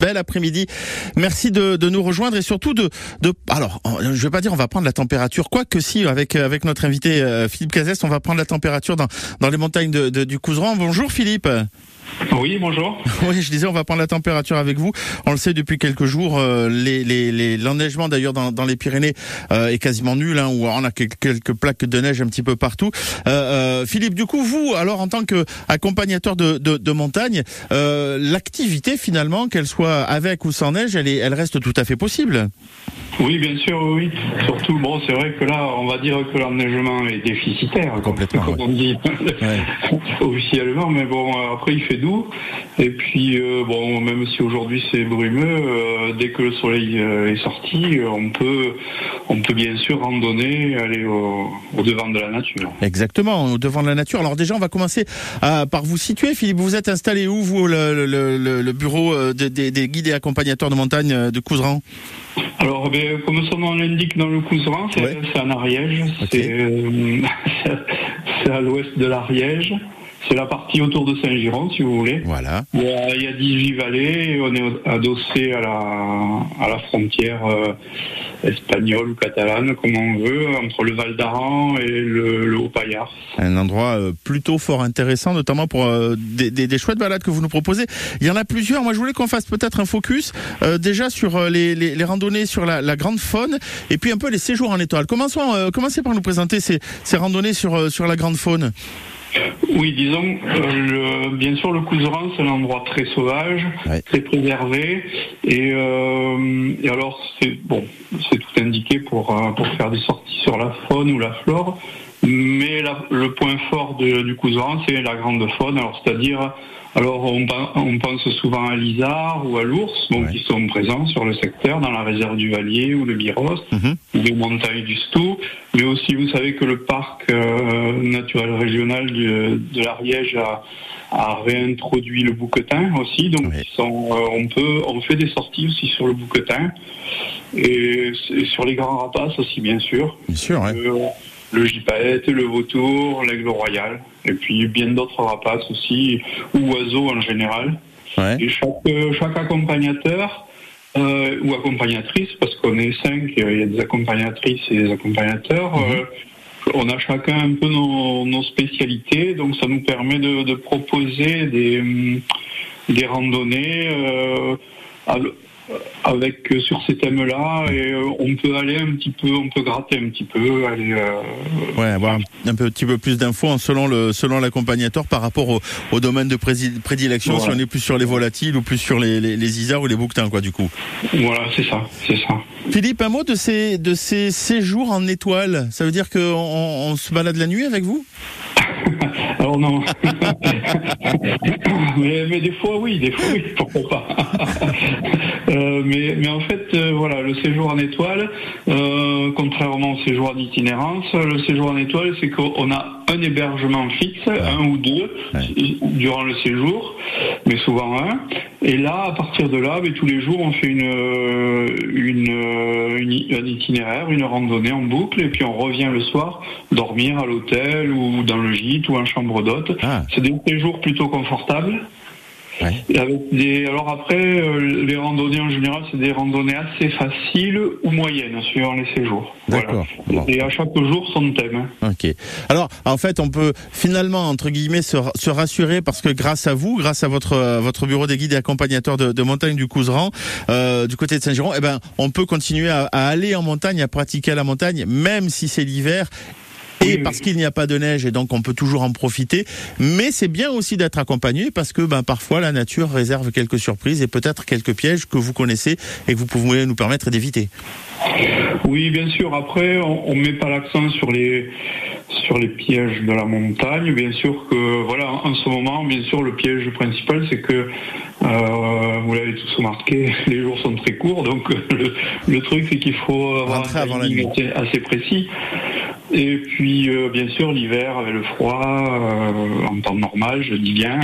Bel après-midi. Merci de, nous rejoindre et surtout de, alors je vais pas dire on va prendre la température quoi que si avec avec notre invité euh, Philippe Cazès on va prendre la température dans dans les montagnes du Couseran. Bonjour Philippe. Oui, bonjour. Oui, je disais, on va prendre la température avec vous. On le sait depuis quelques jours, euh, les, les, l'enneigement d'ailleurs dans, dans les Pyrénées euh, est quasiment nul, hein, où on a quelques, plaques de neige un petit peu partout. Euh, Philippe, du coup, vous, alors en tant qu'accompagnateur de, de, de montagne, l'activité finalement, qu'elle soit avec ou sans neige, elle, est, elle reste tout à fait possible. Oui, bien sûr, oui. Surtout, bon, c'est vrai que là, on va dire que l'enneigement est déficitaire, complètement, comme on dit officiellement, mais bon, après il fait doux. Et puis, euh, bon, même si aujourd'hui c'est brumeux, euh, dès que le soleil euh, est sorti, on peut, on peut bien sûr randonner, aller au, devant de la nature. Exactement, au devant de la nature. Alors déjà, on va commencer par vous situer. Philippe, vous êtes installé où, vous, le, le, bureau des guides et accompagnateurs de montagne de Couseran alors, ben, comme son nom l'indique dans le Couseran, c'est en Ariège. C'est à l'ouest de l'Ariège. C'est la partie autour de Saint-Giron, si vous voulez. Voilà. Il y a, il y a 18 vallées et on est adossé à la, à la frontière euh, espagnole ou catalane, comme on veut, entre le Val d'Aran et le, le Haut-Payard. Un endroit euh, plutôt fort intéressant, notamment pour euh, des, des, des, chouettes balades que vous nous proposez. Il y en a plusieurs. Moi, je voulais qu'on fasse peut-être un focus déjà sur les, les, les, randonnées sur la, la, grande faune et puis un peu les séjours en étoile. Commençons, commencez par nous présenter ces, ces randonnées sur, sur la grande faune. Oui, disons, euh, bien sûr, le Couseran, c'est un endroit très sauvage, très préservé, et, euh, et alors c'est bon, c'est tout indiqué pour euh, pour faire des sorties sur la faune ou la flore, mais le point fort du Couseran, c'est la grande faune, alors c'est-à-dire alors on, pense souvent à l'Isard ou à l'ours, donc qui sont présents sur le secteur, dans la réserve du Vallier ou le Biros, mhm. ou les montagnes du Stou, mais aussi vous savez que le parc euh, naturel régional de l'Ariège a, réintroduit le bouquetin aussi, donc euh, on peut on fait des sorties aussi sur le bouquetin et, sur les grands rapaces aussi bien sûr. Bien sûr. Euh, le gypaète, le vautour, l'aigle royal, et puis bien d'autres rapaces aussi, ou oiseaux en général. Et chaque, chaque accompagnateur euh, ou accompagnatrice, parce qu'on est cinq, il y a des accompagnatrices et des accompagnateurs, mhm. euh, on a chacun un peu nos, nos, spécialités, donc ça nous permet de, de proposer des, des randonnées euh, avec euh, sur ces thèmes-là et euh, on peut aller un petit peu, on peut gratter un petit peu, aller. Euh, ouais, avoir un, petit peu plus d'infos selon le selon l'accompagnateur par rapport au, au, domaine de prédilection, si on est plus sur les volatiles ou plus sur les, les, les isards ou les bouquetins, quoi, du coup. Voilà, c'est ça, c'est ça. Philippe, un mot de ces de ces séjours en étoile. Ça veut dire qu'on on se balade la nuit avec vous? Alors non. mais, mais, des fois oui, des fois oui, pourquoi pas. Euh, mais, mais, en fait, euh, voilà, le séjour en étoile, euh, contrairement au séjour en itinérance, le séjour en étoile, c'est qu'on a un hébergement fixe, un ou deux, durant le séjour, mais souvent un. Et là, à partir de là, mais tous les jours, on fait une, une, un itinéraire, une randonnée en boucle, et puis on revient le soir dormir à l'hôtel ou dans le gîte ou en chambre d'hôte. Ah. C'est des séjours plutôt confortables. Des, alors après, euh, les randonnées en général, c'est des randonnées assez faciles ou moyennes, suivant les séjours. D'accord. Et à chaque jour, son thème. Ok. Alors, en fait, on peut finalement, entre guillemets, se, se rassurer parce que grâce à vous, grâce à votre votre bureau des guides et accompagnateurs de, de montagne du Couseran, euh, du côté de Saint-Giron, eh ben, on peut continuer à, à aller en montagne, à pratiquer la montagne, même si c'est l'hiver et parce qu'il n'y a pas de neige et donc on peut toujours en profiter. Mais c'est bien aussi d'être accompagné parce que ben, parfois la nature réserve quelques surprises et peut-être quelques pièges que vous connaissez et que vous pouvez nous permettre d'éviter. Oui, bien sûr. Après, on ne met pas l'accent sur les sur les pièges de la montagne. Bien sûr que voilà, en ce moment, bien sûr, le piège principal, c'est que euh, vous l'avez tous remarqué, les jours sont très courts, donc le, truc c'est qu'il faut avoir un timing assez précis. Et puis, euh, bien sûr, l'hiver avec le froid, euh, en temps normal, je dis bien,